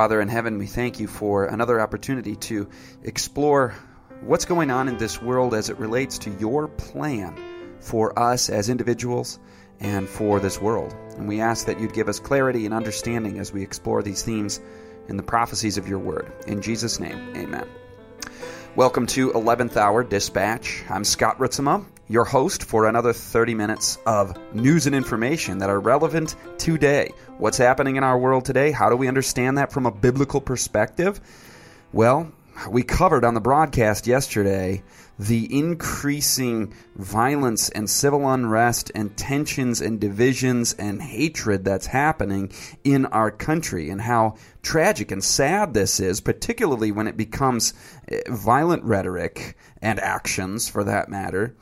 Father in heaven, we thank you for another opportunity to explore what's going on in this world as it relates to your plan for us as individuals and for this world. And we ask that you'd give us clarity and understanding as we explore these themes in the prophecies of your word. In Jesus' name, amen. Welcome to 11th Hour Dispatch. I'm Scott Ritzema, your host for another 30 minutes of news and information that are relevant today. What's happening in our world today? How do we understand that from a biblical perspective? Well, we covered on the broadcast yesterday the increasing violence and civil unrest and tensions and divisions and hatred that's happening in our country and how tragic and sad this is, particularly when it becomes eh, violent rhetoric and actions for that matter.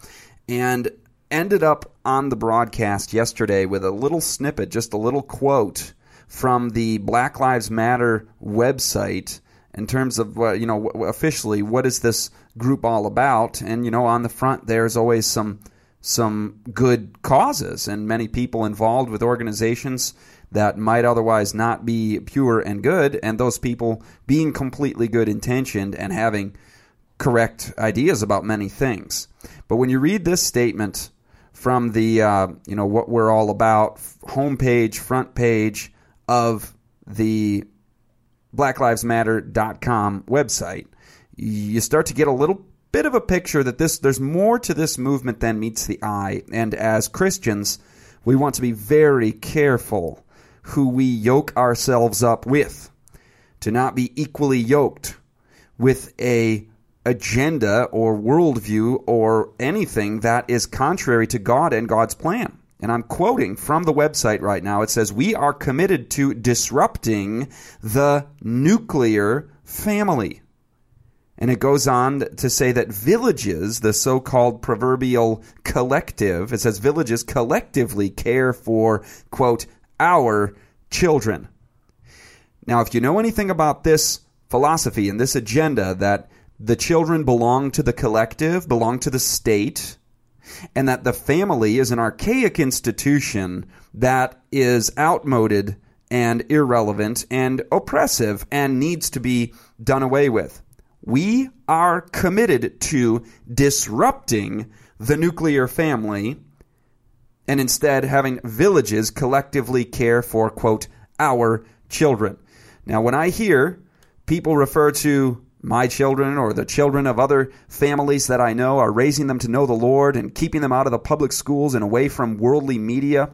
And ended up on the broadcast yesterday with a little snippet, just a little quote from the Black Lives Matter website in terms of uh, you know officially what is this group all about? And you know on the front there's always some some good causes and many people involved with organizations that might otherwise not be pure and good. And those people being completely good intentioned and having correct ideas about many things but when you read this statement from the uh, you know what we're all about homepage front page of the blacklivesmatter.com website, you start to get a little bit of a picture that this there's more to this movement than meets the eye. And as Christians, we want to be very careful who we yoke ourselves up with, to not be equally yoked with a agenda or worldview or anything that is contrary to God and God's plan. And I'm quoting from the website right now. It says, We are committed to disrupting the nuclear family. And it goes on to say that villages, the so called proverbial collective, it says villages collectively care for, quote, our children. Now, if you know anything about this philosophy and this agenda that the children belong to the collective, belong to the state, and that the family is an archaic institution that is outmoded and irrelevant and oppressive and needs to be done away with. We are committed to disrupting the nuclear family and instead having villages collectively care for, quote, our children. Now, when I hear people refer to my children or the children of other families that I know are raising them to know the Lord and keeping them out of the public schools and away from worldly media.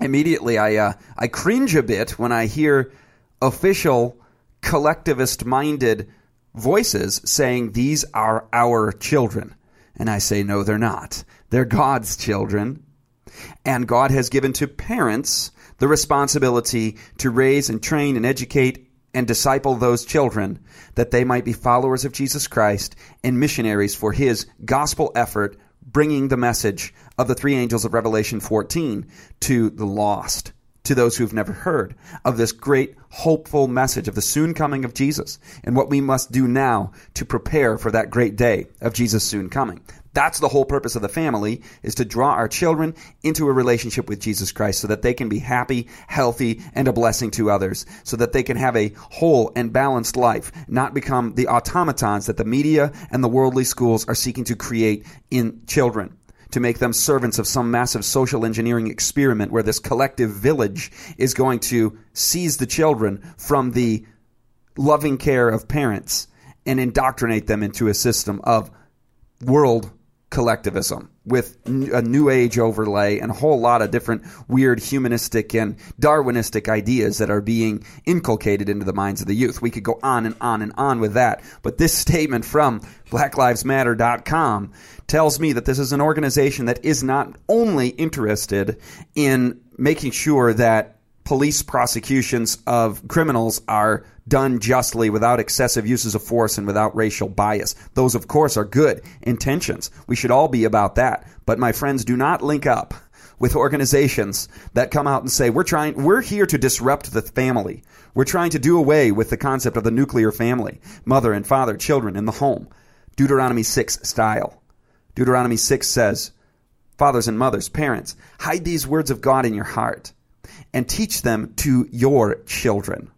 Immediately, I uh, I cringe a bit when I hear official collectivist-minded voices saying these are our children, and I say no, they're not. They're God's children, and God has given to parents the responsibility to raise and train and educate and disciple those children that they might be followers of Jesus Christ and missionaries for his gospel effort, bringing the message of the three angels of Revelation 14 to the lost, to those who've never heard of this great hopeful message of the soon coming of Jesus and what we must do now to prepare for that great day of Jesus' soon coming. That's the whole purpose of the family is to draw our children into a relationship with Jesus Christ so that they can be happy, healthy, and a blessing to others, so that they can have a whole and balanced life, not become the automatons that the media and the worldly schools are seeking to create in children to make them servants of some massive social engineering experiment where this collective village is going to seize the children from the loving care of parents and indoctrinate them into a system of world collectivism with a new age overlay and a whole lot of different weird humanistic and Darwinistic ideas that are being inculcated into the minds of the youth. We could go on and on and on with that. But this statement from blacklivesmatter.com tells me that this is an organization that is not only interested in making sure that police prosecutions of criminals are done justly without excessive uses of force and without racial bias. Those, of course, are good intentions. We should all be about that. But my friends, do not link up with organizations that come out and say, we're trying, we're here to disrupt the family. We're trying to do away with the concept of the nuclear family, mother and father, children in the home. Deuteronomy 6 style. Deuteronomy 6 says, Fathers and mothers, parents, hide these words of God in your heart and teach them to your children.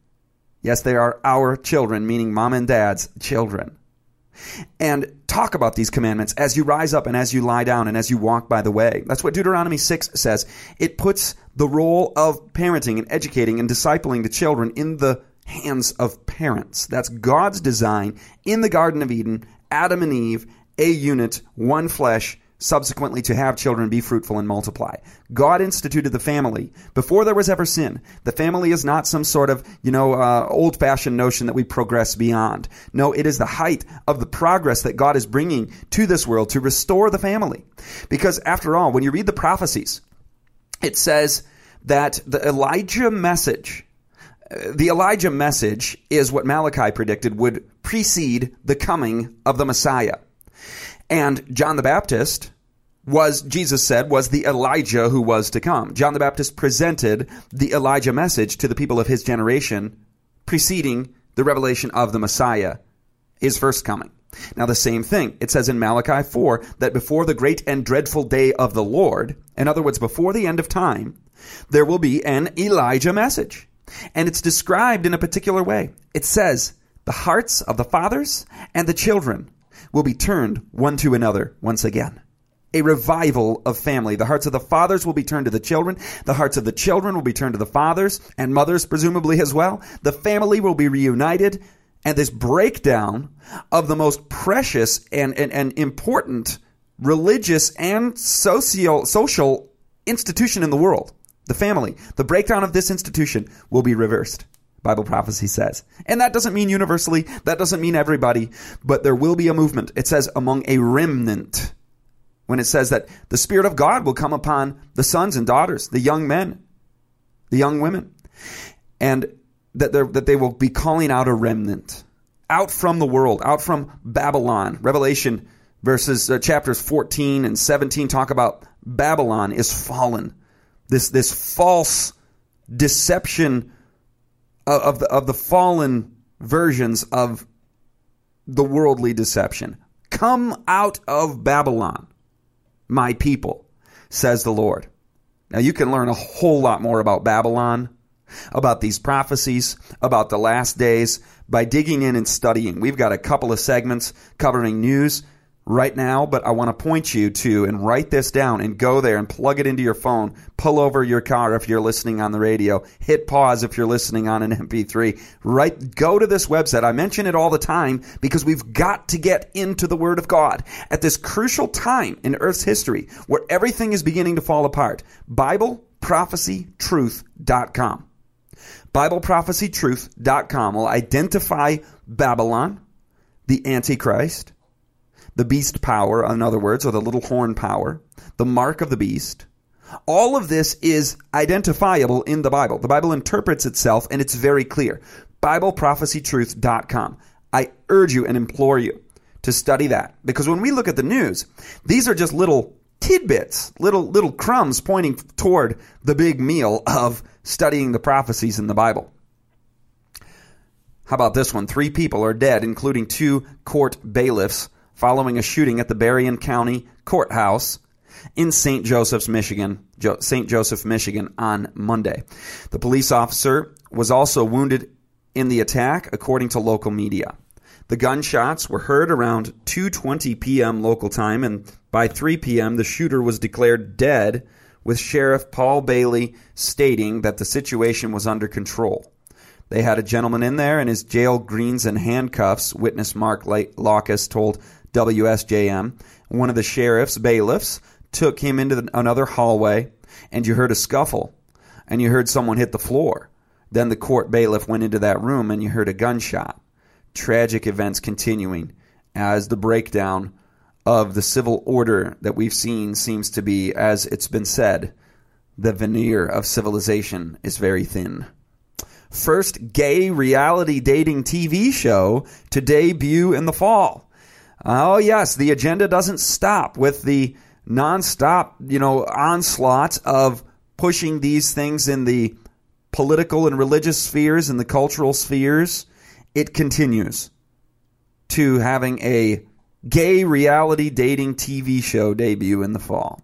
Yes, they are our children, meaning mom and dad's children. And talk about these commandments as you rise up and as you lie down and as you walk by the way. That's what Deuteronomy 6 says. It puts the role of parenting and educating and discipling the children in the hands of parents. That's God's design in the Garden of Eden, Adam and Eve, a unit, one flesh, subsequently to have children, be fruitful, and multiply. God instituted the family before there was ever sin. The family is not some sort of, you know, uh, old fashioned notion that we progress beyond. No, it is the height of the progress that God is bringing to this world to restore the family. Because after all, when you read the prophecies, it says that the Elijah message, uh, the Elijah message is what Malachi predicted would precede the coming of the Messiah. And John the Baptist was, Jesus said, was the Elijah who was to come. John the Baptist presented the Elijah message to the people of his generation, preceding the revelation of the Messiah, his first coming. Now, the same thing. It says in Malachi 4 that before the great and dreadful day of the Lord, in other words, before the end of time, there will be an Elijah message. And it's described in a particular way. It says, the hearts of the fathers and the children will be turned one to another once again. A revival of family. The hearts of the fathers will be turned to the children. The hearts of the children will be turned to the fathers and mothers, presumably as well. The family will be reunited. And this breakdown of the most precious and, and, and important religious and socio, social institution in the world, the family, the breakdown of this institution will be reversed. Bible prophecy says. And that doesn't mean universally, that doesn't mean everybody, but there will be a movement. It says among a remnant. When it says that the Spirit of God will come upon the sons and daughters, the young men, the young women, and that, that they will be calling out a remnant out from the world, out from Babylon. Revelation verses uh, chapters 14 and 17 talk about Babylon is fallen. This this false deception of the, of the fallen versions of the worldly deception. Come out of Babylon, my people, says the Lord. Now you can learn a whole lot more about Babylon, about these prophecies, about the last days by digging in and studying. We've got a couple of segments covering news right now, but I want to point you to and write this down and go there and plug it into your phone. Pull over your car if you're listening on the radio. Hit pause if you're listening on an MP3. Right, go to this website. I mention it all the time because we've got to get into the Word of God at this crucial time in Earth's history where everything is beginning to fall apart. BibleProphecyTruth.com. BibleProphecyTruth.com will identify Babylon, the Antichrist, the beast power, in other words, or the little horn power, the mark of the beast. All of this is identifiable in the Bible. The Bible interprets itself and it's very clear. BibleProphecyTruth.com. I urge you and implore you to study that because when we look at the news, these are just little tidbits, little little crumbs pointing toward the big meal of studying the prophecies in the Bible. How about this one? Three people are dead, including two court bailiffs following a shooting at the Berrien County Courthouse in St. Joseph's, Michigan, St. Joseph, Michigan on Monday. The police officer was also wounded in the attack, according to local media. The gunshots were heard around 2:20 p.m. local time and by 3 p.m. the shooter was declared dead with Sheriff Paul Bailey stating that the situation was under control. They had a gentleman in there in his jail greens and handcuffs, witness Mark Locus told WSJM. One of the sheriff's bailiffs took him into another hallway, and you heard a scuffle, and you heard someone hit the floor. Then the court bailiff went into that room, and you heard a gunshot. Tragic events continuing as the breakdown of the civil order that we've seen seems to be, as it's been said, the veneer of civilization is very thin. First gay reality dating TV show to debut in the fall. Oh, yes, the agenda doesn't stop with the nonstop, you know, onslaught of pushing these things in the political and religious spheres and the cultural spheres. It continues to having a gay reality dating TV show debut in the fall.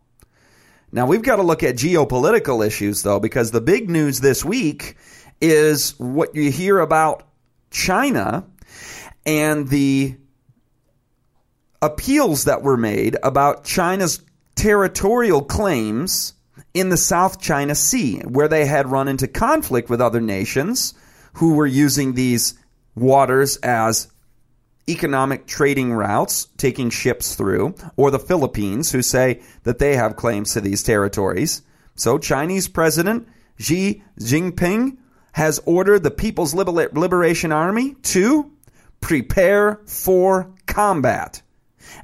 Now, we've got to look at geopolitical issues, though, because the big news this week is what you hear about China and the appeals that were made about China's territorial claims in the South China Sea, where they had run into conflict with other nations who were using these waters as economic trading routes, taking ships through, or the Philippines, who say that they have claims to these territories. So, Chinese President Xi Jinping has ordered the People's Liberation Army to prepare for combat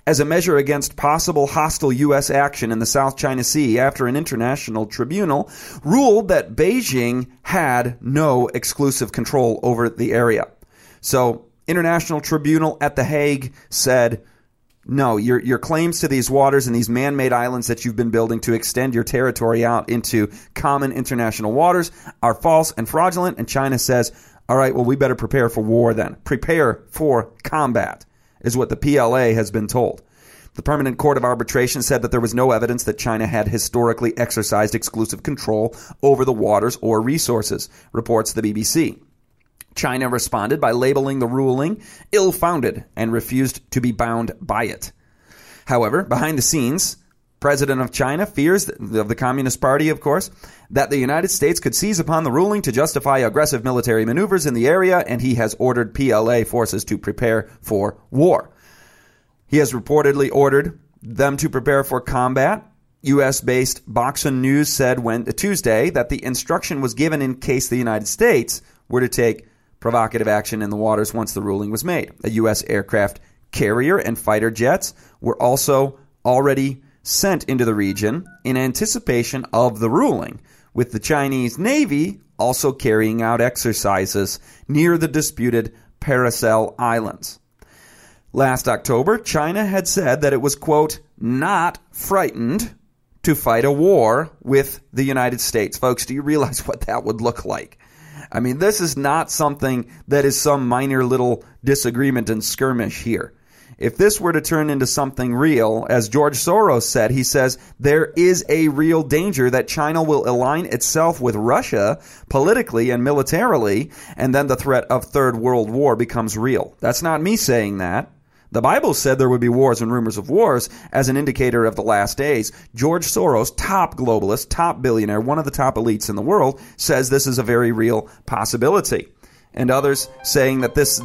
as a measure against possible hostile U.S. action in the South China Sea after an international tribunal ruled that Beijing had no exclusive control over the area. So, International Tribunal at The Hague said, no, your, your claims to these waters and these man made islands that you've been building to extend your territory out into common international waters are false and fraudulent. And China says, all right, well, we better prepare for war then. Prepare for combat, is what the PLA has been told. The Permanent Court of Arbitration said that there was no evidence that China had historically exercised exclusive control over the waters or resources, reports the BBC. China responded by labeling the ruling ill founded and refused to be bound by it. However, behind the scenes, President of China fears, of the Communist Party, of course, that the United States could seize upon the ruling to justify aggressive military maneuvers in the area, and he has ordered PLA forces to prepare for war. He has reportedly ordered them to prepare for combat. U.S. based Boxun News said when, Tuesday that the instruction was given in case the United States were to take provocative action in the waters once the ruling was made. A U.S. aircraft carrier and fighter jets were also already sent into the region in anticipation of the ruling, with the Chinese Navy also carrying out exercises near the disputed Paracel Islands. Last October, China had said that it was, quote, not frightened to fight a war with the United States. Folks, do you realize what that would look like? I mean, this is not something that is some minor little disagreement and skirmish here. If this were to turn into something real, as George Soros said, he says there is a real danger that China will align itself with Russia politically and militarily, and then the threat of Third World War becomes real. That's not me saying that. The Bible said there would be wars and rumors of wars as an indicator of the last days. George Soros, top globalist, top billionaire, one of the top elites in the world, says this is a very real possibility. And others saying that this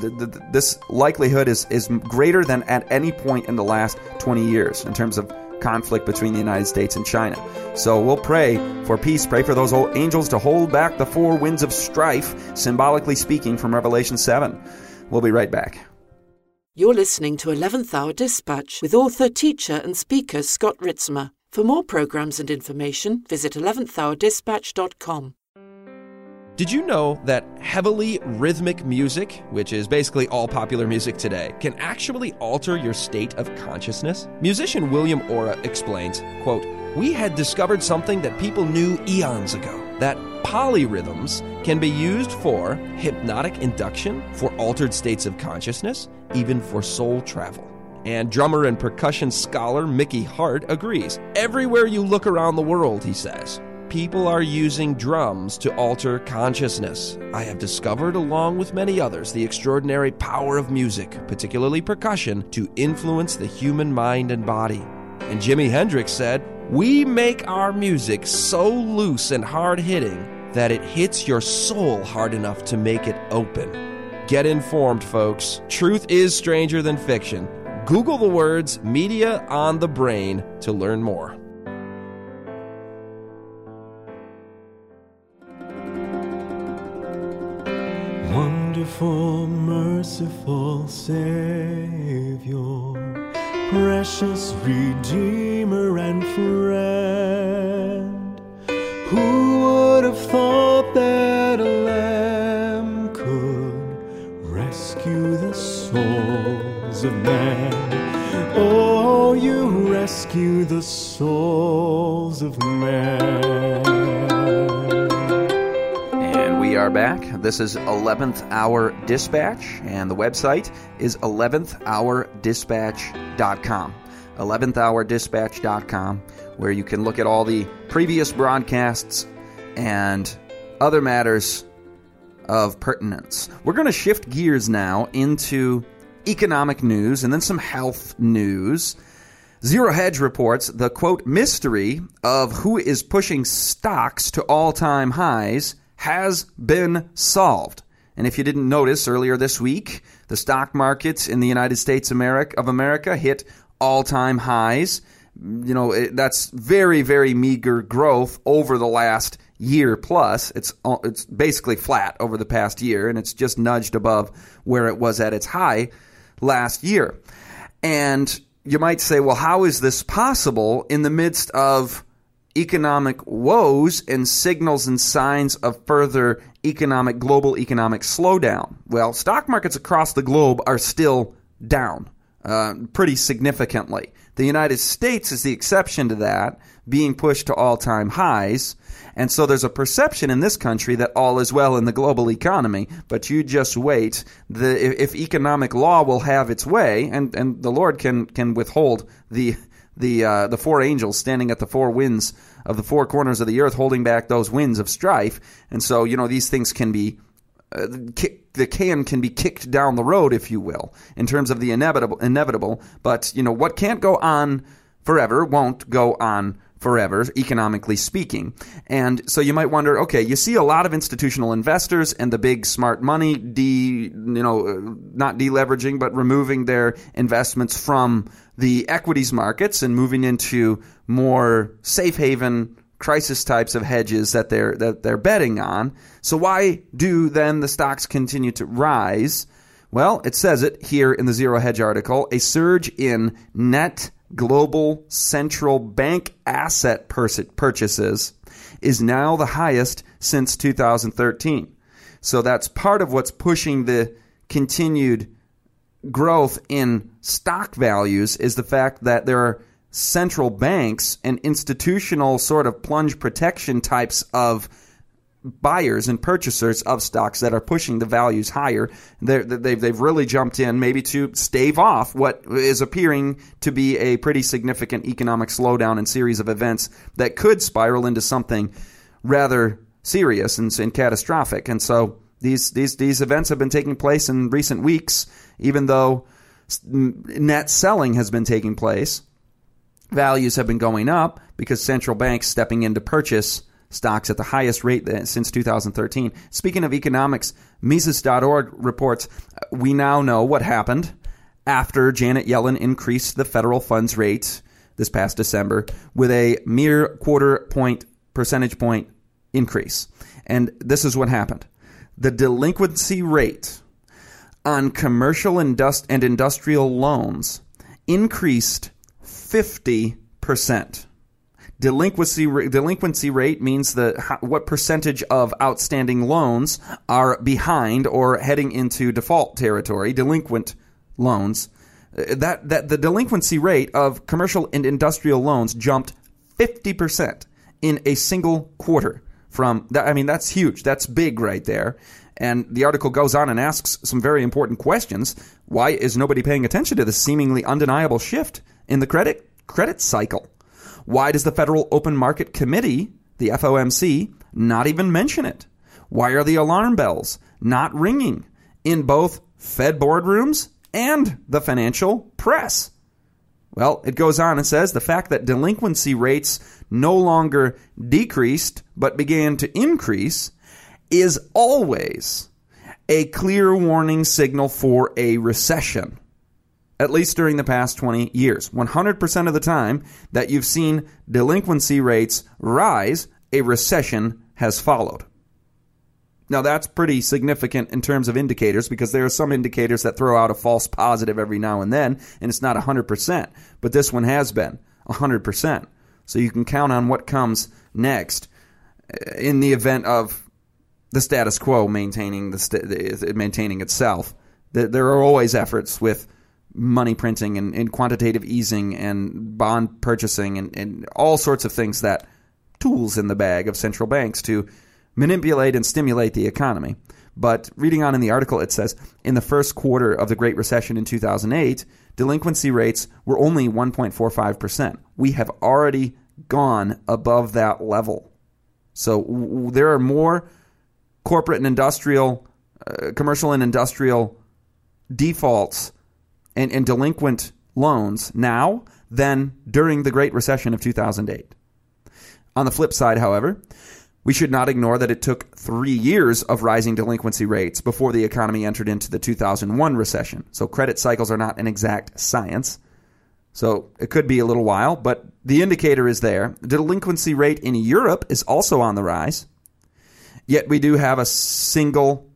this likelihood is, is greater than at any point in the last 20 years in terms of conflict between the United States and China. So we'll pray for peace, pray for those old angels to hold back the four winds of strife, symbolically speaking, from Revelation 7. We'll be right back. You're listening to 11th Hour Dispatch with author, teacher, and speaker Scott Ritzema. For more programs and information, visit 11thhourdispatch.com. Did you know that heavily rhythmic music, which is basically all popular music today, can actually alter your state of consciousness? Musician William Ora explains, quote, "We had discovered something that people knew eons ago, that polyrhythms can be used for hypnotic induction, for altered states of consciousness, even for soul travel. And drummer and percussion scholar Mickey Hart agrees. Everywhere you look around the world, he says, people are using drums to alter consciousness. I have discovered, along with many others, the extraordinary power of music, particularly percussion, to influence the human mind and body. And Jimi Hendrix said, We make our music so loose and hard hitting that it hits your soul hard enough to make it open. Get informed, folks. Truth is stranger than fiction. Google the words media on the brain to learn more. Wonderful, merciful Savior, precious Redeemer and friend Who would have thought that a lamb could rescue the souls of men? Oh, you rescue the souls of man. Are back. This is 11th Hour Dispatch, and the website is 11thhourdispatch.com. 11thhourdispatch.com, where you can look at all the previous broadcasts and other matters of pertinence. We're going to shift gears now into economic news and then some health news. Zero Hedge reports the quote mystery of who is pushing stocks to all time highs has been solved. And if you didn't notice earlier this week, the stock markets in the United States America, of America hit all time highs. You know, it, that's very, very meager growth over the last year plus. It's, it's basically flat over the past year, and it's just nudged above where it was at its high last year. And you might say, well, how is this possible in the midst of economic woes and signals and signs of further economic, global economic slowdown? Well, stock markets across the globe are still down uh, pretty significantly. The United States is the exception to that, being pushed to all time highs. And so there's a perception in this country that all is well in the global economy, but you just wait. The, if economic law will have its way, and, and the Lord can, can withhold the, the, uh, the four angels standing at the four winds of the four corners of the earth, holding back those winds of strife. And so, you know, these things can be uh, the can can be kicked down the road, if you will, in terms of the inevitable. Inevitable, but you know what can't go on forever won't go on forever, economically speaking. And so you might wonder, okay, you see a lot of institutional investors and the big smart money de, you know, uh, not deleveraging, but removing their investments from the equities markets and moving into more safe haven crisis types of hedges that they're that they're betting on. So why do then the stocks continue to rise? Well, it says it here in the Zero Hedge article, a surge in net global central bank asset purchases is now the highest since 2013. So that's part of what's pushing the continued growth in stock values is the fact that there are central banks and institutional sort of plunge protection types of buyers and purchasers of stocks that are pushing the values higher. they have they've, they've really jumped in maybe to stave off what is appearing to be a pretty significant economic slowdown and series of events that could spiral into something rather serious and, and catastrophic. And so these, these, these events have been taking place in recent weeks, even though net selling has been taking place values have been going up because central banks stepping in to purchase stocks at the highest rate since 2013. Speaking of economics, Mises.org reports uh, we now know what happened after Janet Yellen increased the federal funds rate this past December with a mere quarter point percentage point increase. And this is what happened. The delinquency rate on commercial and industrial loans increased 50%. Delinquency delinquency rate means the what percentage of outstanding loans are behind or heading into default territory. Delinquent loans. Uh, that that the delinquency rate of commercial and industrial loans jumped 50% in a single quarter from that I mean that's huge. That's big right there. And the article goes on and asks some very important questions. Why is nobody paying attention to this seemingly undeniable shift in the credit credit cycle. Why does the Federal Open Market Committee, the FOMC, not even mention it? Why are the alarm bells not ringing in both Fed boardrooms and the financial press? Well, it goes on and says the fact that delinquency rates no longer decreased but began to increase is always a clear warning signal for a recession at least during the past 20 years. 100% of the time that you've seen delinquency rates rise, a recession has followed. Now, that's pretty significant in terms of indicators because there are some indicators that throw out a false positive every now and then, and it's not 100%. But this one has been 100%. So you can count on what comes next uh, in the event of the status quo maintaining the st- maintaining itself. There are always efforts with money printing and, and quantitative easing and bond purchasing and, and all sorts of things that tools in the bag of central banks to manipulate and stimulate the economy. But reading on in the article, it says in the first quarter of the Great Recession in 2008, delinquency rates were only 1.45%. We have already gone above that level. So w- there are more corporate and industrial, uh, commercial and industrial defaults and, and delinquent loans now than during the Great Recession of 2008. On the flip side, however, we should not ignore that it took three years of rising delinquency rates before the economy entered into the 2001 recession. So credit cycles are not an exact science. So it could be a little while, but the indicator is there. The delinquency rate in Europe is also on the rise. Yet we do have a single,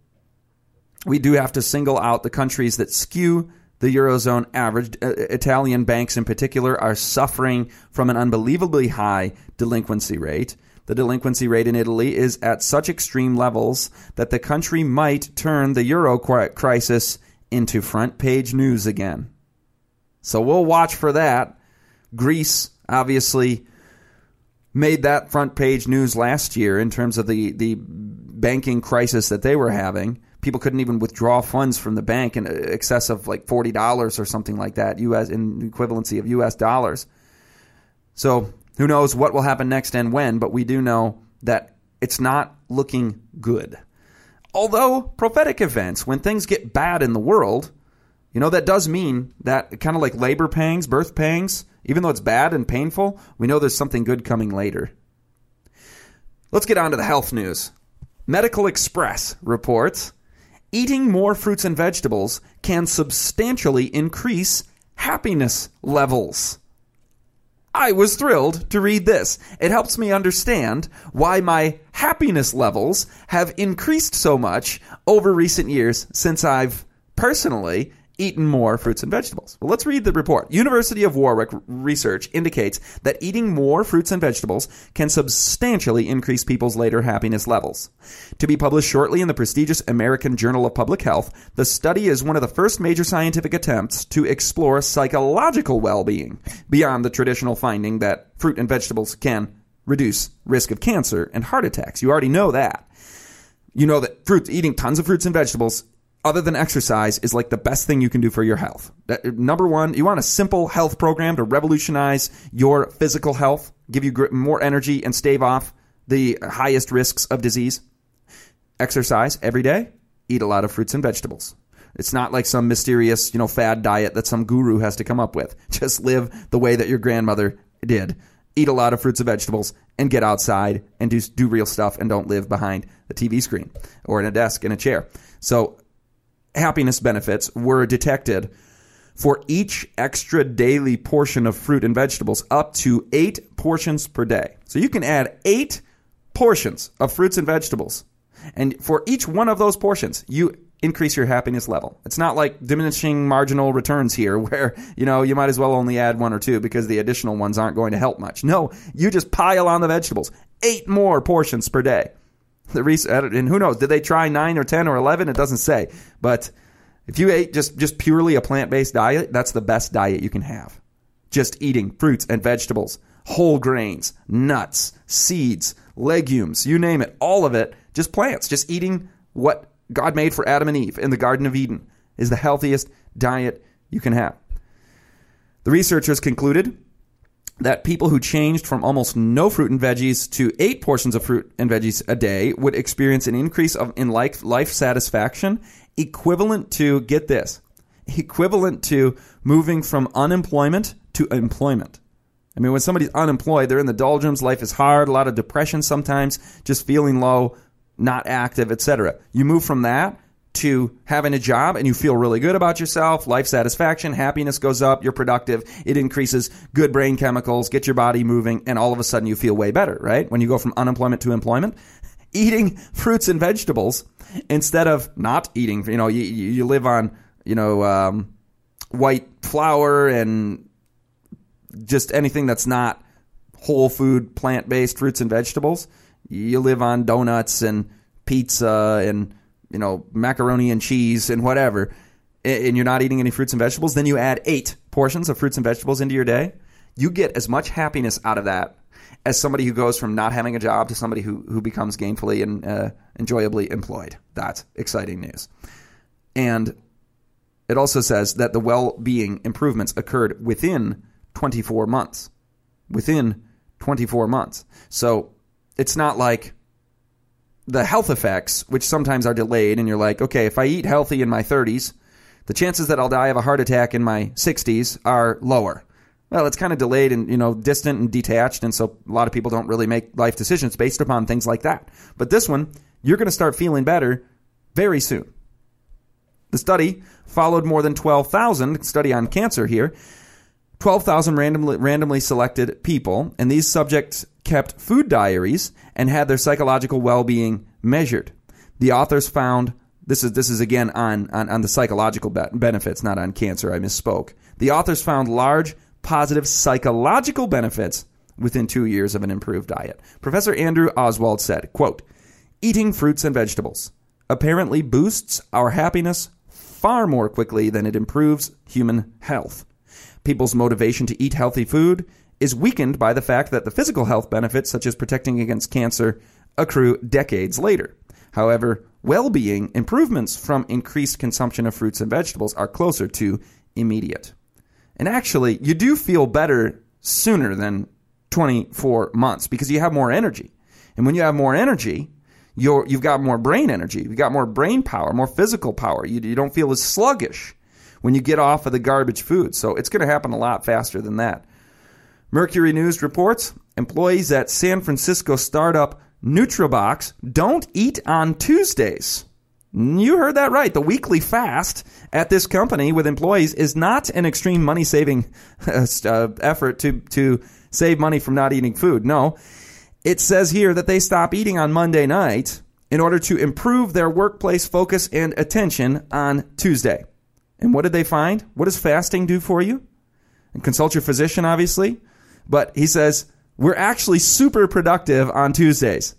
we do have to single out the countries that skew the Eurozone average. Uh, Italian banks in particular are suffering from an unbelievably high delinquency rate. The delinquency rate in Italy is at such extreme levels that the country might turn the euro crisis into front page news again. So we'll watch for that. Greece obviously made that front page news last year in terms of the, the banking crisis that they were having. People couldn't even withdraw funds from the bank in excess of like forty dollars or something like that, US in equivalency of US dollars. So who knows what will happen next and when, but we do know that it's not looking good. Although prophetic events, when things get bad in the world, you know, that does mean that kind of like labor pangs, birth pangs, even though it's bad and painful, we know there's something good coming later. Let's get on to the health news. Medical Express reports eating more fruits and vegetables can substantially increase happiness levels. I was thrilled to read this. It helps me understand why my happiness levels have increased so much over recent years since I've personally eaten more fruits and vegetables. Well, let's read the report. University of Warwick research indicates that eating more fruits and vegetables can substantially increase people's later happiness levels. To be published shortly in the prestigious American Journal of Public Health, the study is one of the first major scientific attempts to explore psychological well-being beyond the traditional finding that fruit and vegetables can reduce risk of cancer and heart attacks. You already know that. You know that fruits, eating tons of fruits and vegetables other than exercise is like the best thing you can do for your health. That, number one, you want a simple health program to revolutionize your physical health, give you more energy, and stave off the highest risks of disease. Exercise every day. Eat a lot of fruits and vegetables. It's not like some mysterious, you know, fad diet that some guru has to come up with. Just live the way that your grandmother did. Eat a lot of fruits and vegetables and get outside and do do real stuff and don't live behind a TV screen or in a desk in a chair. So happiness benefits were detected for each extra daily portion of fruit and vegetables up to eight portions per day. So you can add eight portions of fruits and vegetables. And for each one of those portions, you increase your happiness level. It's not like diminishing marginal returns here where, you know, you might as well only add one or two because the additional ones aren't going to help much. No, you just pile on the vegetables. Eight more portions per day. The research, and who knows? Did they try nine or ten or eleven? It doesn't say. But if you ate just just purely a plant based diet, that's the best diet you can have. Just eating fruits and vegetables, whole grains, nuts, seeds, legumes, you name it, all of it, just plants. Just eating what God made for Adam and Eve in the Garden of Eden is the healthiest diet you can have. The researchers concluded that people who changed from almost no fruit and veggies to eight portions of fruit and veggies a day would experience an increase of, in life, life satisfaction equivalent to, get this, equivalent to moving from unemployment to employment. I mean, when somebody's unemployed, they're in the doldrums, life is hard, a lot of depression sometimes, just feeling low, not active, etc. You move from that to having a job and you feel really good about yourself, life satisfaction, happiness goes up, you're productive, it increases good brain chemicals, get your body moving, and all of a sudden you feel way better, right? When you go from unemployment to employment, eating fruits and vegetables instead of not eating, you know, you, you live on, you know, um, white flour and just anything that's not whole food, plant based fruits and vegetables you live on donuts and pizza and you know macaroni and cheese and whatever, and you're not eating any fruits and vegetables, then you add eight portions of fruits and vegetables into your day. You get as much happiness out of that as somebody who goes from not having a job to somebody who who becomes gainfully and uh, enjoyably employed. That's exciting news. And it also says that the well-being improvements occurred within 24 months. Within 24 months. So it's not like the health effects, which sometimes are delayed, and you're like, okay, if I eat healthy in my 30s, the chances that I'll die of a heart attack in my 60s are lower. Well, it's kind of delayed and you know distant and detached, and so a lot of people don't really make life decisions based upon things like that. But this one, you're going to start feeling better very soon. The study followed more than 12,000 study on cancer here. 12,000 randomly, randomly selected people, and these subjects kept food diaries and had their psychological well-being measured. The authors found this is this is again on on, on the psychological be- benefits, not on cancer. I misspoke. The authors found large positive psychological benefits within two years of an improved diet. Professor Andrew Oswald said, quote, Eating fruits and vegetables apparently boosts our happiness far more quickly than it improves human health. People's motivation to eat healthy food is weakened by the fact that the physical health benefits, such as protecting against cancer, accrue decades later. However, well being improvements from increased consumption of fruits and vegetables are closer to immediate. And actually, you do feel better sooner than 24 months because you have more energy. And when you have more energy, you're, you've got more brain energy, you've got more brain power, more physical power. You, you don't feel as sluggish when you get off of the garbage food. So it's going to happen a lot faster than that. Mercury News reports employees at San Francisco startup Nootrobox don't eat on Tuesdays. You heard that right. The weekly fast at this company with employees is not an extreme money saving uh, effort to, to save money from not eating food. No, it says here that they stop eating on Monday night in order to improve their workplace focus and attention on Tuesday. And what did they find? What does fasting do for you? And consult your physician, obviously. But he says, we're actually super productive on Tuesdays,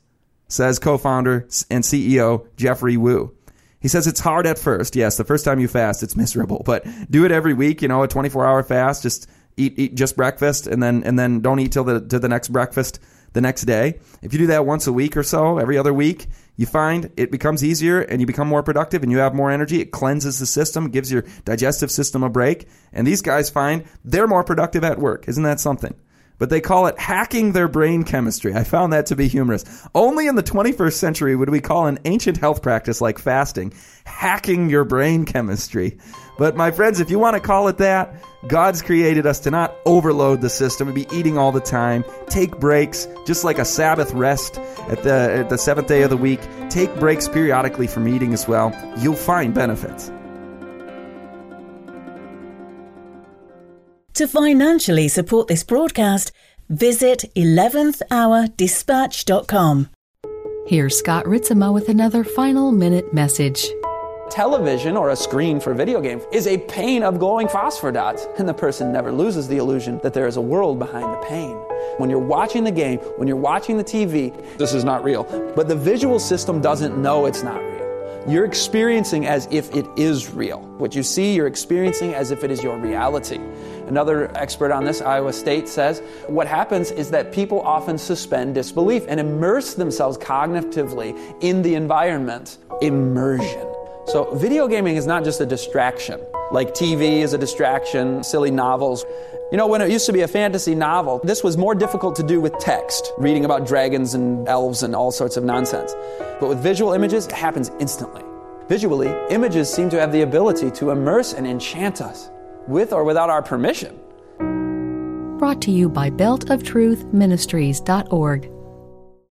says co founder and CEO Geoffrey Woo. He says it's hard at first. Yes, the first time you fast, it's miserable, but do it every week, you know, a 24 hour fast, just eat, eat just breakfast and then, and then don't eat till the, to the next breakfast the next day. If you do that once a week or so, every other week, you find it becomes easier and you become more productive and you have more energy. It cleanses the system, gives your digestive system a break. And these guys find they're more productive at work. Isn't that something? But they call it hacking their brain chemistry. I found that to be humorous. Only in the 21st century would we call an ancient health practice like fasting hacking your brain chemistry. But my friends, if you want to call it that, God's created us to not overload the system and be eating all the time. Take breaks, just like a Sabbath rest at the, at the seventh day of the week. Take breaks periodically from eating as well. You'll find benefits. To financially support this broadcast, visit 11thhourdispatch.com. Here's Scott Ritzema with another final minute message. Television or a screen for a video game is a pane of glowing phosphor dots, and the person never loses the illusion that there is a world behind the pane. When you're watching the game, when you're watching the TV, this is not real. But the visual system doesn't know it's not real. You're experiencing as if it is real. What you see, you're experiencing as if it is your reality. Another expert on this, Iowa State, says what happens is that people often suspend disbelief and immerse themselves cognitively in the environment. Immersion. So, video gaming is not just a distraction, like TV is a distraction, silly novels. You know, when it used to be a fantasy novel, this was more difficult to do with text, reading about dragons and elves and all sorts of nonsense. But with visual images, it happens instantly. Visually, images seem to have the ability to immerse and enchant us, with or without our permission. Brought to you by beltoftruthministries.org.